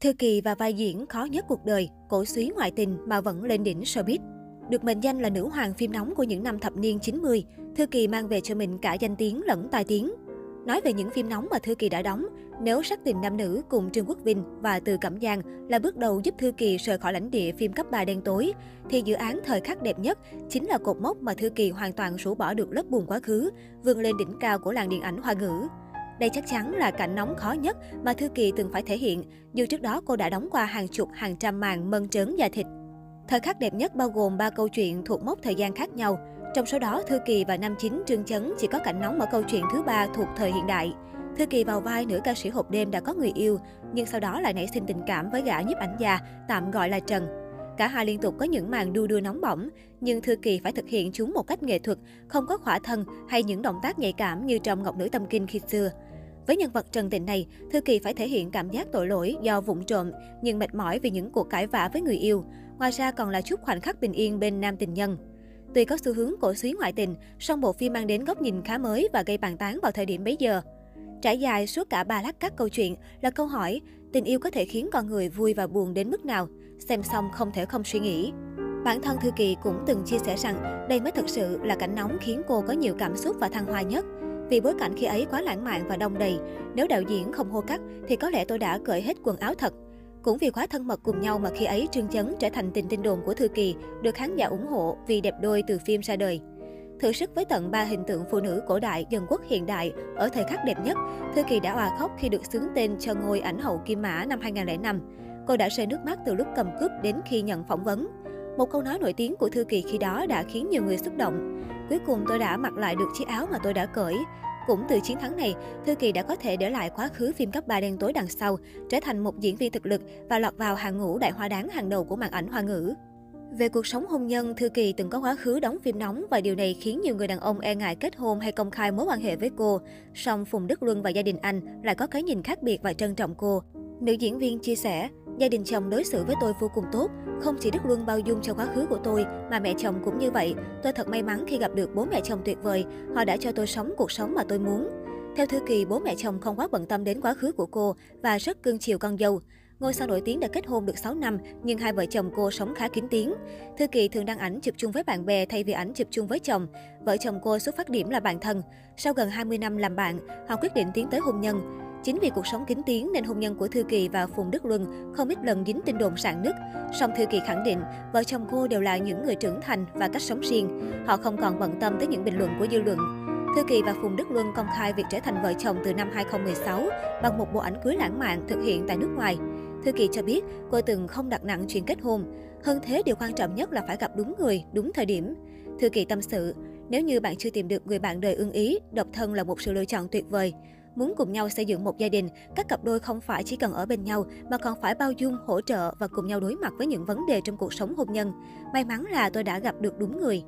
Thư Kỳ và vai diễn khó nhất cuộc đời, cổ suý ngoại tình mà vẫn lên đỉnh showbiz. Được mệnh danh là nữ hoàng phim nóng của những năm thập niên 90, Thư Kỳ mang về cho mình cả danh tiếng lẫn tài tiếng. Nói về những phim nóng mà Thư Kỳ đã đóng, nếu sắc tình nam nữ cùng Trương Quốc Vinh và Từ Cẩm Giang là bước đầu giúp Thư Kỳ rời khỏi lãnh địa phim cấp 3 đen tối, thì dự án thời khắc đẹp nhất chính là cột mốc mà Thư Kỳ hoàn toàn rũ bỏ được lớp buồn quá khứ, vươn lên đỉnh cao của làng điện ảnh hoa ngữ. Đây chắc chắn là cảnh nóng khó nhất mà Thư Kỳ từng phải thể hiện, dù trước đó cô đã đóng qua hàng chục hàng trăm màn mân trớn da thịt. Thời khắc đẹp nhất bao gồm ba câu chuyện thuộc mốc thời gian khác nhau. Trong số đó, Thư Kỳ và Nam Chính Trương Chấn chỉ có cảnh nóng ở câu chuyện thứ ba thuộc thời hiện đại. Thư Kỳ vào vai nữ ca sĩ hộp đêm đã có người yêu, nhưng sau đó lại nảy sinh tình cảm với gã nhiếp ảnh gia, tạm gọi là Trần. Cả hai liên tục có những màn đu đưa nóng bỏng, nhưng Thư Kỳ phải thực hiện chúng một cách nghệ thuật, không có khỏa thân hay những động tác nhạy cảm như trong Ngọc Nữ Tâm Kinh khi xưa. Với nhân vật Trần Tình này, Thư Kỳ phải thể hiện cảm giác tội lỗi do vụng trộm, nhưng mệt mỏi vì những cuộc cãi vã với người yêu. Ngoài ra còn là chút khoảnh khắc bình yên bên nam tình nhân. Tuy có xu hướng cổ suý ngoại tình, song bộ phim mang đến góc nhìn khá mới và gây bàn tán vào thời điểm bấy giờ. Trải dài suốt cả ba lát các câu chuyện là câu hỏi tình yêu có thể khiến con người vui và buồn đến mức nào? Xem xong không thể không suy nghĩ. Bản thân Thư Kỳ cũng từng chia sẻ rằng đây mới thực sự là cảnh nóng khiến cô có nhiều cảm xúc và thăng hoa nhất. Vì bối cảnh khi ấy quá lãng mạn và đông đầy, nếu đạo diễn không hô cắt thì có lẽ tôi đã cởi hết quần áo thật. Cũng vì quá thân mật cùng nhau mà khi ấy Trương Chấn trở thành tình tin đồn của Thư Kỳ, được khán giả ủng hộ vì đẹp đôi từ phim ra đời. Thử sức với tận ba hình tượng phụ nữ cổ đại, dân quốc hiện đại ở thời khắc đẹp nhất, Thư Kỳ đã hòa khóc khi được xướng tên cho ngôi ảnh hậu Kim Mã năm 2005. Cô đã rơi nước mắt từ lúc cầm cúp đến khi nhận phỏng vấn. Một câu nói nổi tiếng của Thư Kỳ khi đó đã khiến nhiều người xúc động. Cuối cùng tôi đã mặc lại được chiếc áo mà tôi đã cởi. Cũng từ chiến thắng này, Thư Kỳ đã có thể để lại quá khứ phim cấp 3 đen tối đằng sau, trở thành một diễn viên thực lực và lọt vào hàng ngũ đại hoa đáng hàng đầu của màn ảnh hoa ngữ. Về cuộc sống hôn nhân, Thư Kỳ từng có quá khứ đóng phim nóng và điều này khiến nhiều người đàn ông e ngại kết hôn hay công khai mối quan hệ với cô. Song Phùng Đức Luân và gia đình anh lại có cái nhìn khác biệt và trân trọng cô. Nữ diễn viên chia sẻ, gia đình chồng đối xử với tôi vô cùng tốt. Không chỉ Đức luôn bao dung cho quá khứ của tôi, mà mẹ chồng cũng như vậy. Tôi thật may mắn khi gặp được bố mẹ chồng tuyệt vời. Họ đã cho tôi sống cuộc sống mà tôi muốn. Theo Thư Kỳ, bố mẹ chồng không quá bận tâm đến quá khứ của cô và rất cưng chiều con dâu. Ngôi sao nổi tiếng đã kết hôn được 6 năm, nhưng hai vợ chồng cô sống khá kín tiếng. Thư Kỳ thường đăng ảnh chụp chung với bạn bè thay vì ảnh chụp chung với chồng. Vợ chồng cô xuất phát điểm là bạn thân. Sau gần 20 năm làm bạn, họ quyết định tiến tới hôn nhân. Chính vì cuộc sống kín tiếng nên hôn nhân của Thư Kỳ và Phùng Đức Luân không ít lần dính tin đồn sạn nứt. Song Thư Kỳ khẳng định, vợ chồng cô đều là những người trưởng thành và cách sống riêng. Họ không còn bận tâm tới những bình luận của dư luận. Thư Kỳ và Phùng Đức Luân công khai việc trở thành vợ chồng từ năm 2016 bằng một bộ ảnh cưới lãng mạn thực hiện tại nước ngoài. Thư Kỳ cho biết cô từng không đặt nặng chuyện kết hôn. Hơn thế, điều quan trọng nhất là phải gặp đúng người, đúng thời điểm. Thư Kỳ tâm sự, nếu như bạn chưa tìm được người bạn đời ưng ý, độc thân là một sự lựa chọn tuyệt vời. Muốn cùng nhau xây dựng một gia đình, các cặp đôi không phải chỉ cần ở bên nhau mà còn phải bao dung, hỗ trợ và cùng nhau đối mặt với những vấn đề trong cuộc sống hôn nhân. May mắn là tôi đã gặp được đúng người.